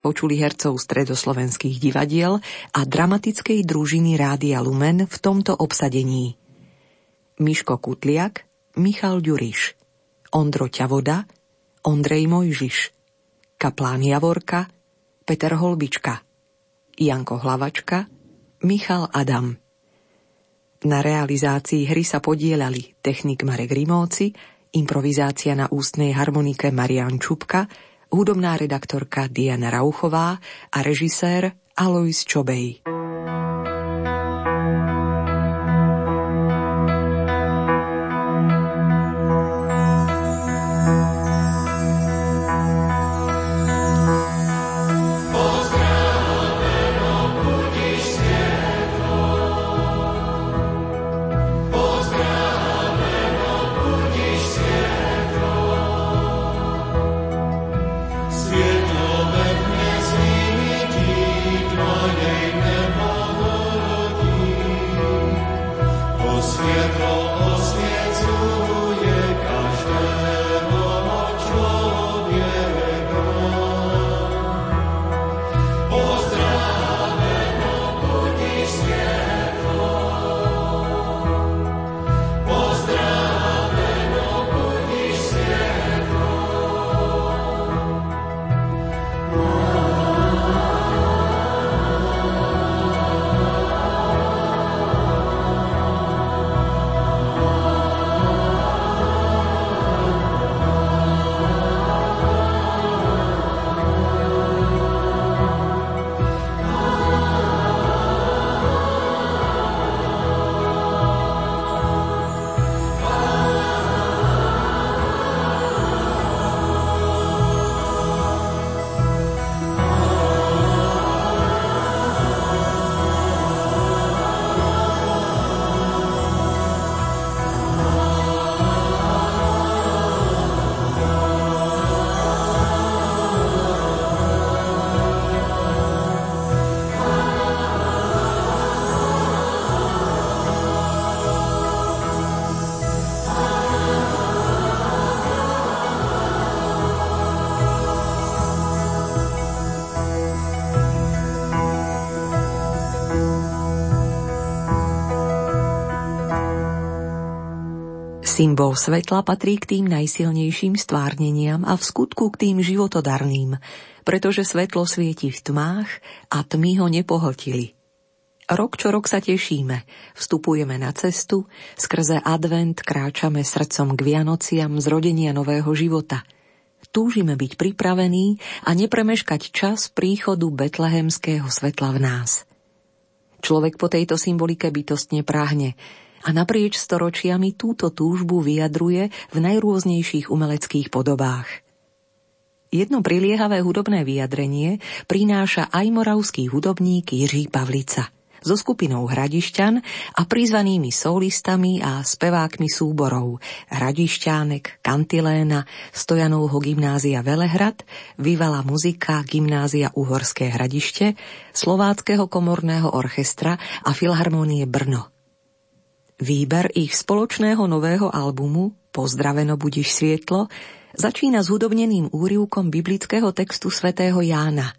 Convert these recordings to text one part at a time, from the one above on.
Počuli hercov stredoslovenských divadiel a dramatickej družiny Rádia Lumen v tomto obsadení. Miško Kutliak, Michal Ďuriš, Ondro Ťavoda, Ondrej Mojžiš, Kaplán Javorka, Peter Holbička, Janko Hlavačka, Michal Adam. Na realizácii hry sa podielali technik Marek Rimóci, improvizácia na ústnej harmonike Marian Čupka, hudobná redaktorka Diana Rauchová a režisér Alois Čobej. Symbol svetla patrí k tým najsilnejším stvárneniam a v skutku k tým životodarným, pretože svetlo svieti v tmách a tmy ho nepohltili. Rok čo rok sa tešíme, vstupujeme na cestu, skrze advent kráčame srdcom k Vianociam z rodenia nového života. Túžime byť pripravení a nepremeškať čas príchodu betlehemského svetla v nás. Človek po tejto symbolike bytostne práhne, a naprieč storočiami túto túžbu vyjadruje v najrôznejších umeleckých podobách. Jedno priliehavé hudobné vyjadrenie prináša aj moravský hudobník Jiří Pavlica so skupinou Hradišťan a prizvanými solistami a spevákmi súborov Hradišťánek, Kantiléna, Stojanovho gymnázia Velehrad, Vyvala muzika Gymnázia Uhorské hradište, Slováckého komorného orchestra a Filharmónie Brno. Výber ich spoločného nového albumu Pozdraveno budiš svietlo začína s hudobneným úrivkom biblického textu svätého Jána.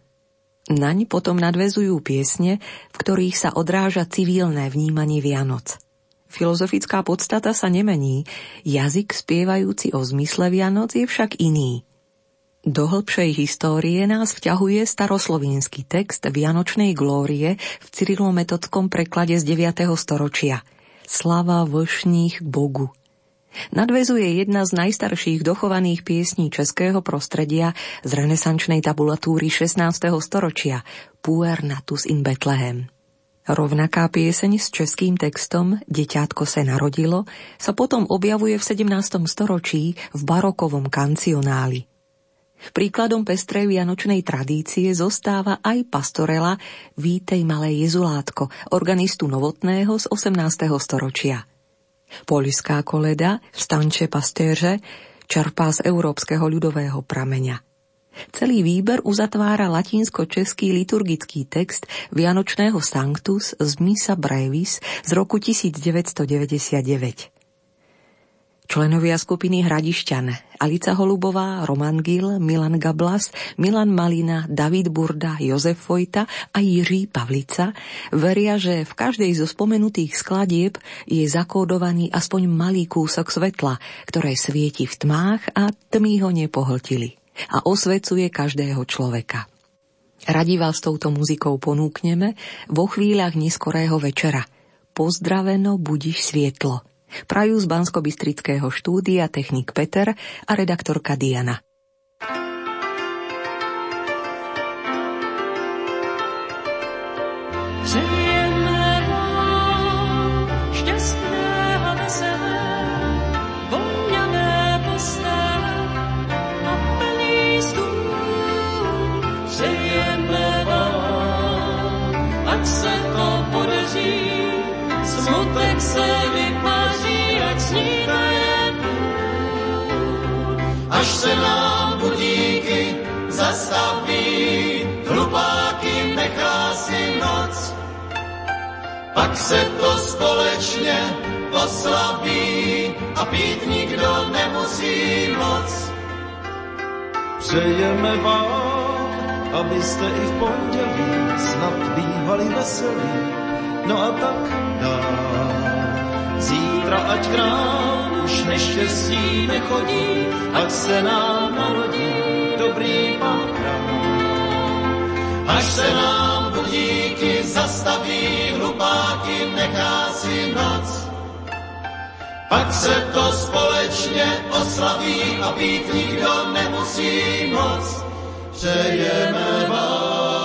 Naň potom nadvezujú piesne, v ktorých sa odráža civilné vnímanie Vianoc. Filozofická podstata sa nemení, jazyk spievajúci o zmysle Vianoc je však iný. Do hĺbšej histórie nás vťahuje staroslovinský text Vianočnej glórie v cyrilometodskom preklade z 9. storočia – Slava vršních Bogu. Nadvezuje jedna z najstarších dochovaných piesní českého prostredia z renesančnej tabulatúry 16. storočia Puer natus in Bethlehem. Rovnaká pieseň s českým textom Deťátko se narodilo sa potom objavuje v 17. storočí v barokovom kancionáli. Príkladom pestrej vianočnej tradície zostáva aj pastorela Vítej malé Jezulátko, organistu novotného z 18. storočia. Poliská koleda Stanče pastéře čerpá z európskeho ľudového prameňa. Celý výber uzatvára latinsko-český liturgický text Vianočného Sanctus z Misa Brevis z roku 1999. Členovia skupiny Hradišťan Alica Holubová, Roman Gil, Milan Gablas, Milan Malina, David Burda, Jozef Fojta a Jiří Pavlica veria, že v každej zo spomenutých skladieb je zakódovaný aspoň malý kúsok svetla, ktoré svieti v tmách a tmy ho nepohltili a osvecuje každého človeka. Radi vás touto muzikou ponúkneme vo chvíľach neskorého večera. Pozdraveno budiš svietlo – Prajú z bansko štúdia technik Peter a redaktorka Diana. až pít nikdo nemusí moc. Přejeme vám, abyste i v pondělí snad bývali veselí, no a tak dál. Zítra ať k nám už neštěstí nechodí, ať se nám narodí dobrý pán Až se nám budíky zastaví, hlupáky nechá si noc. Pak se to společně oslaví a být nikdo nemusí moc. Přejeme vám.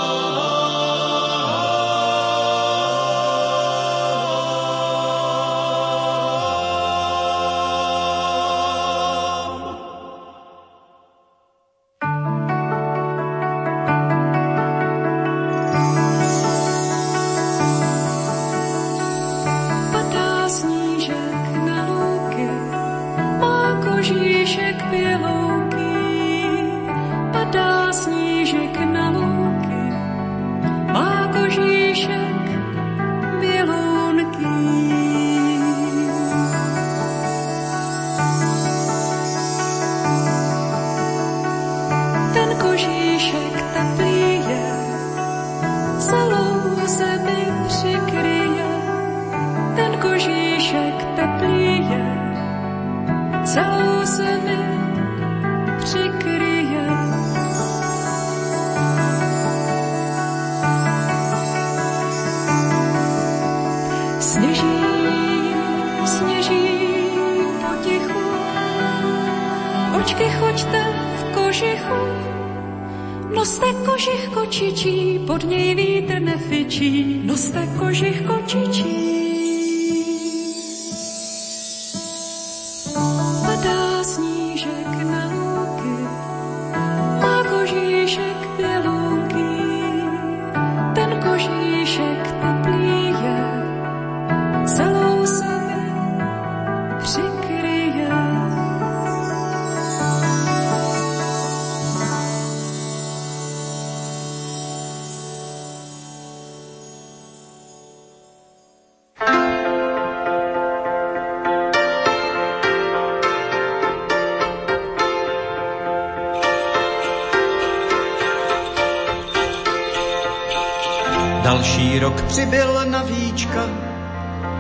Další rok přibyl na víčka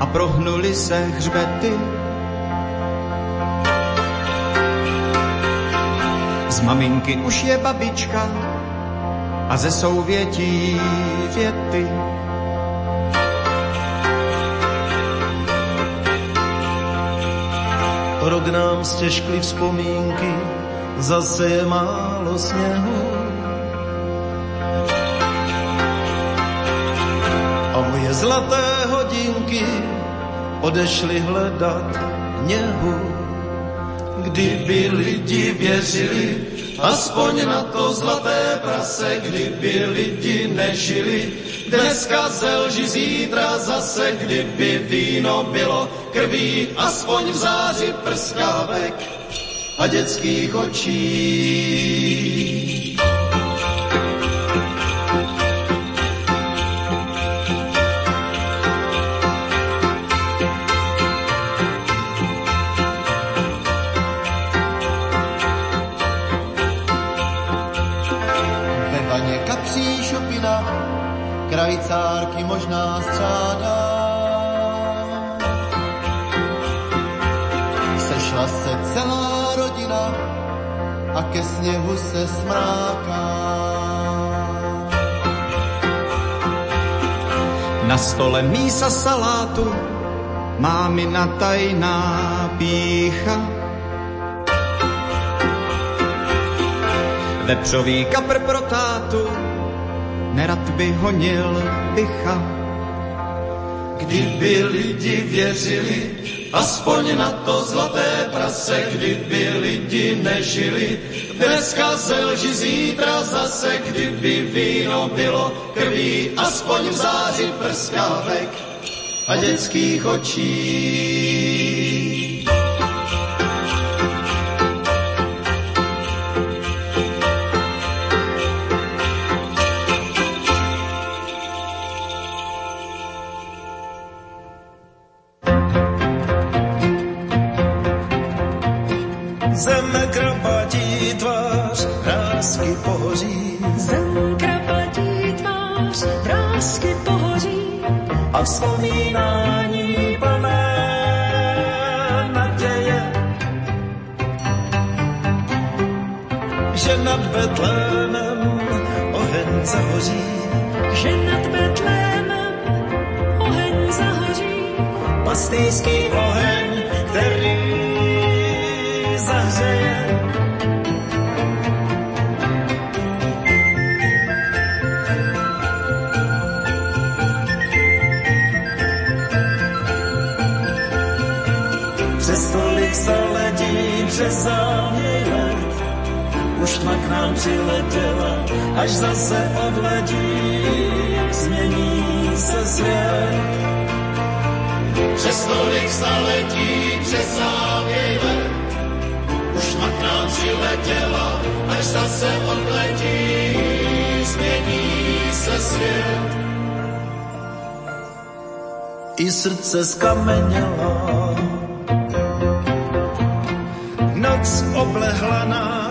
a prohnuli se hřbety. Z maminky už je babička a ze souvětí věty. Rok nám stěžkli vzpomínky, zase je málo sněhu. Odešli hledat něhu. Kdyby lidi věřili, aspoň na to zlaté prase, kdyby lidi nežili, dneska zelži zítra zase, kdyby víno bylo krví, aspoň v záři prskávek a dětských očí. Se smráká. Na stole mísa salátu, mámina tajná pícha. Vepřový kapr pro tátu, nerad by honil bycha. Kdyby lidi věřili, aspoň na to zlaté prase, kdyby lidi nežili, dneska zelži zítra zase, kdyby víno bylo. Krví, aspoň v záři prskávek a dětských očí. Vzpomínání plné naděje, že nad Betlémem oheň zahoří, že nad Betlémem oheň zahoří, pastýřský oheň, nám přiletěla, až zase odletí, změní se svět. Přes tolik staletí, přes závěje, už tma k nám přiletěla, až zase odletí, změní se svět. I srdce skameněla, Noc oblehla nás,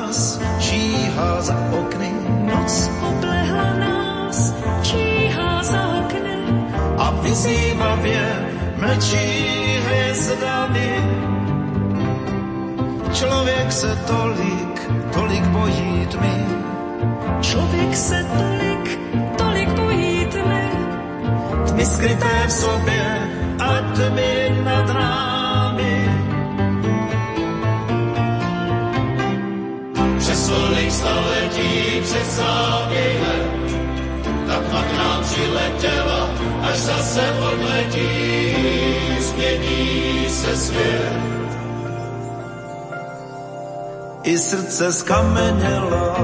číhá za okny. Noc oblehla nás, číhá za okny. A vyzývavě mlčí hvězdami. Člověk se tolik, tolik bojí tmy. Člověk se tolik, tolik bojí tmy. Tmy skryté v sobě a tmy nad námi tolik staletí záběhem, tak pak nám přiletěla, až zase odletí, změní se svět. I srdce skameněla,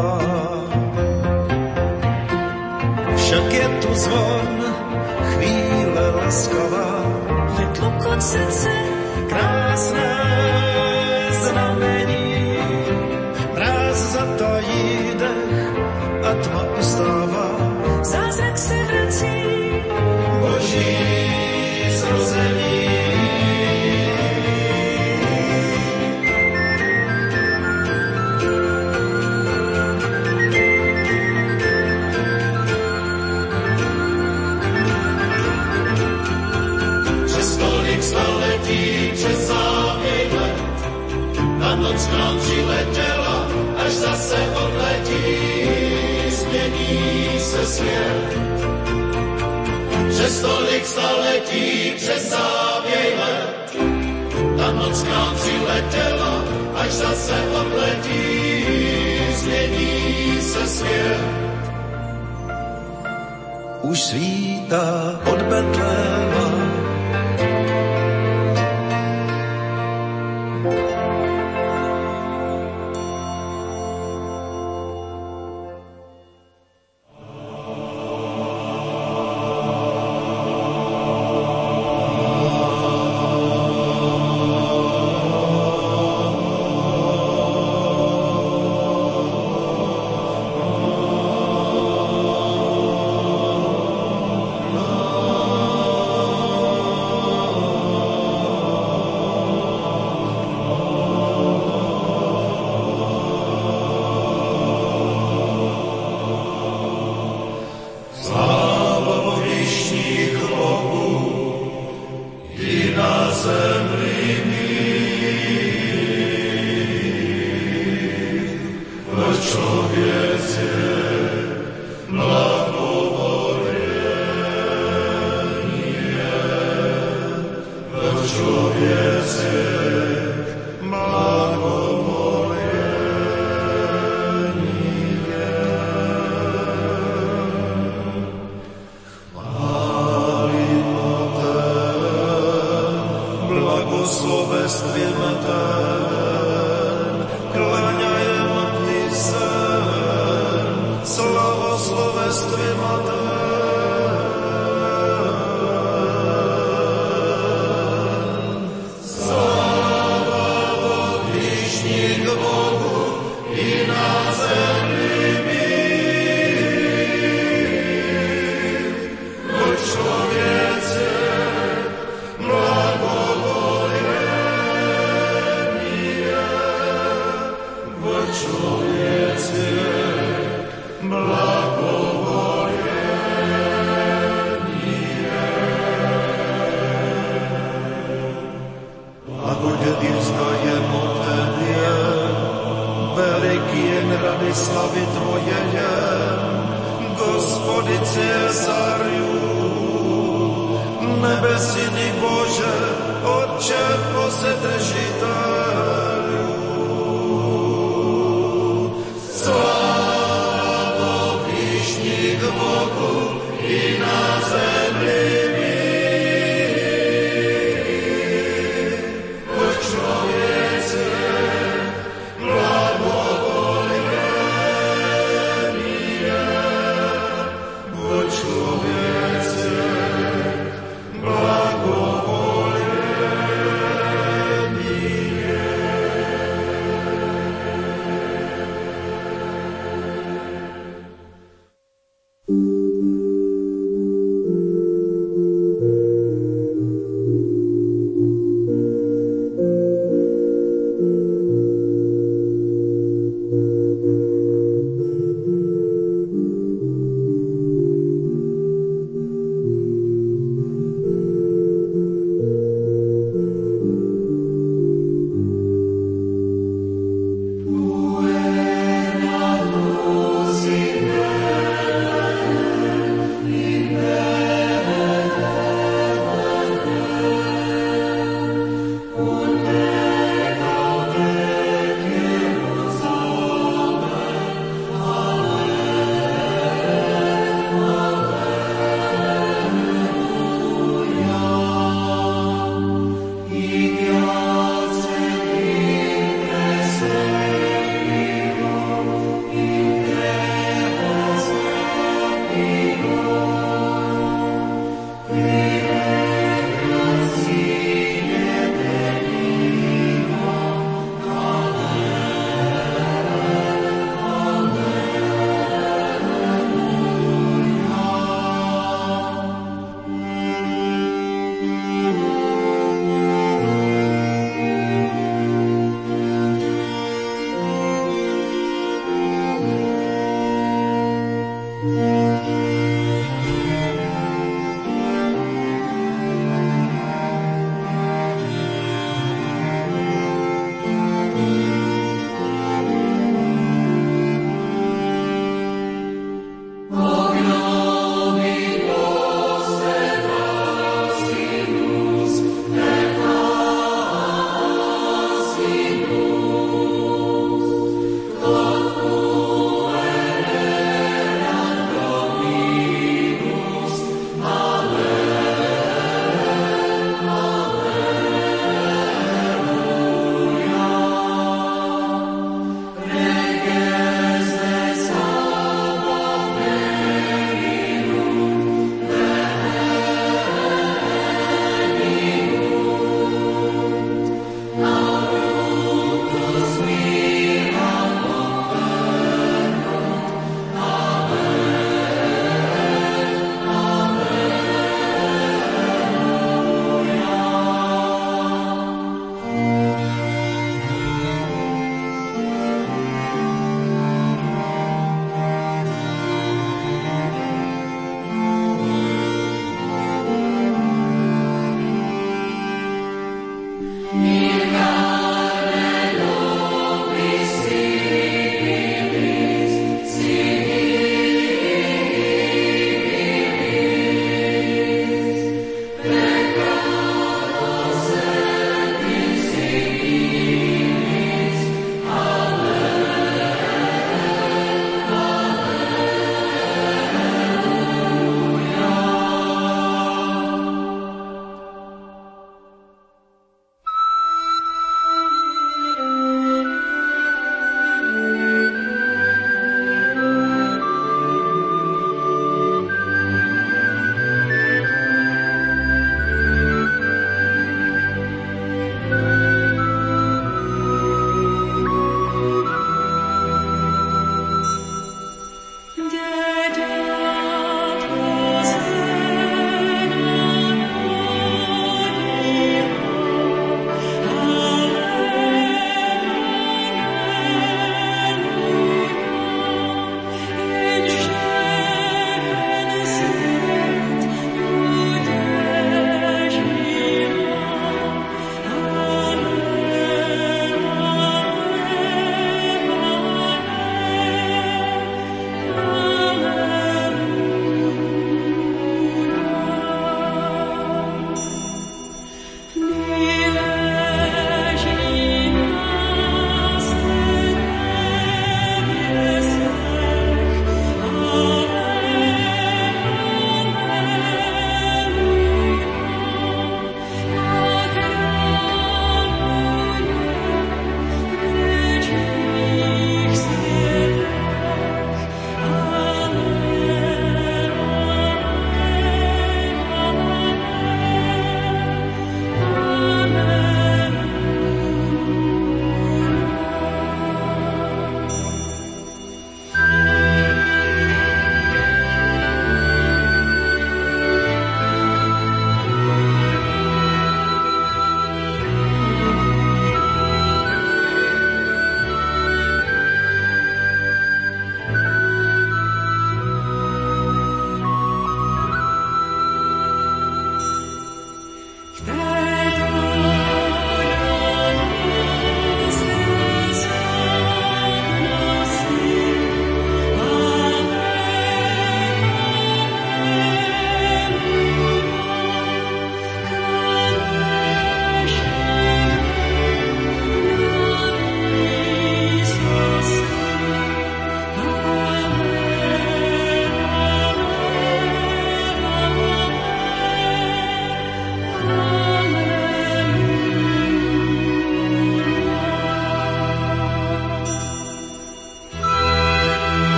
však je tu zvon, chvíle laskavá, je tlukot srdce, krásné se svět. Přes tolik staletí, přes závěj let, ta noc nám přiletěla, až zase odletí, změní se svět. Už svítá od Betléma, Čo je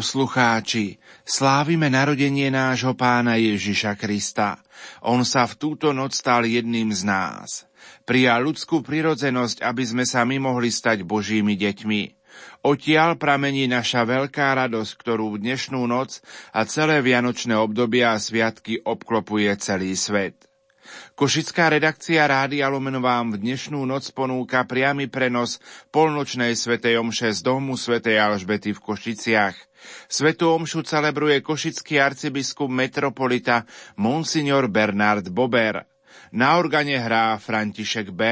poslucháči, slávime narodenie nášho pána Ježiša Krista. On sa v túto noc stal jedným z nás. Prijal ľudskú prirodzenosť, aby sme sa my mohli stať Božími deťmi. Odtiaľ pramení naša veľká radosť, ktorú dnešnú noc a celé vianočné obdobia a sviatky obklopuje celý svet. Košická redakcia Rádia Lumen vám v dnešnú noc ponúka priamy prenos polnočnej svetej omše z domu svätej Alžbety v Košiciach. Svetú omšu celebruje košický arcibiskup metropolita Monsignor Bernard Bober. Na organe hrá František B.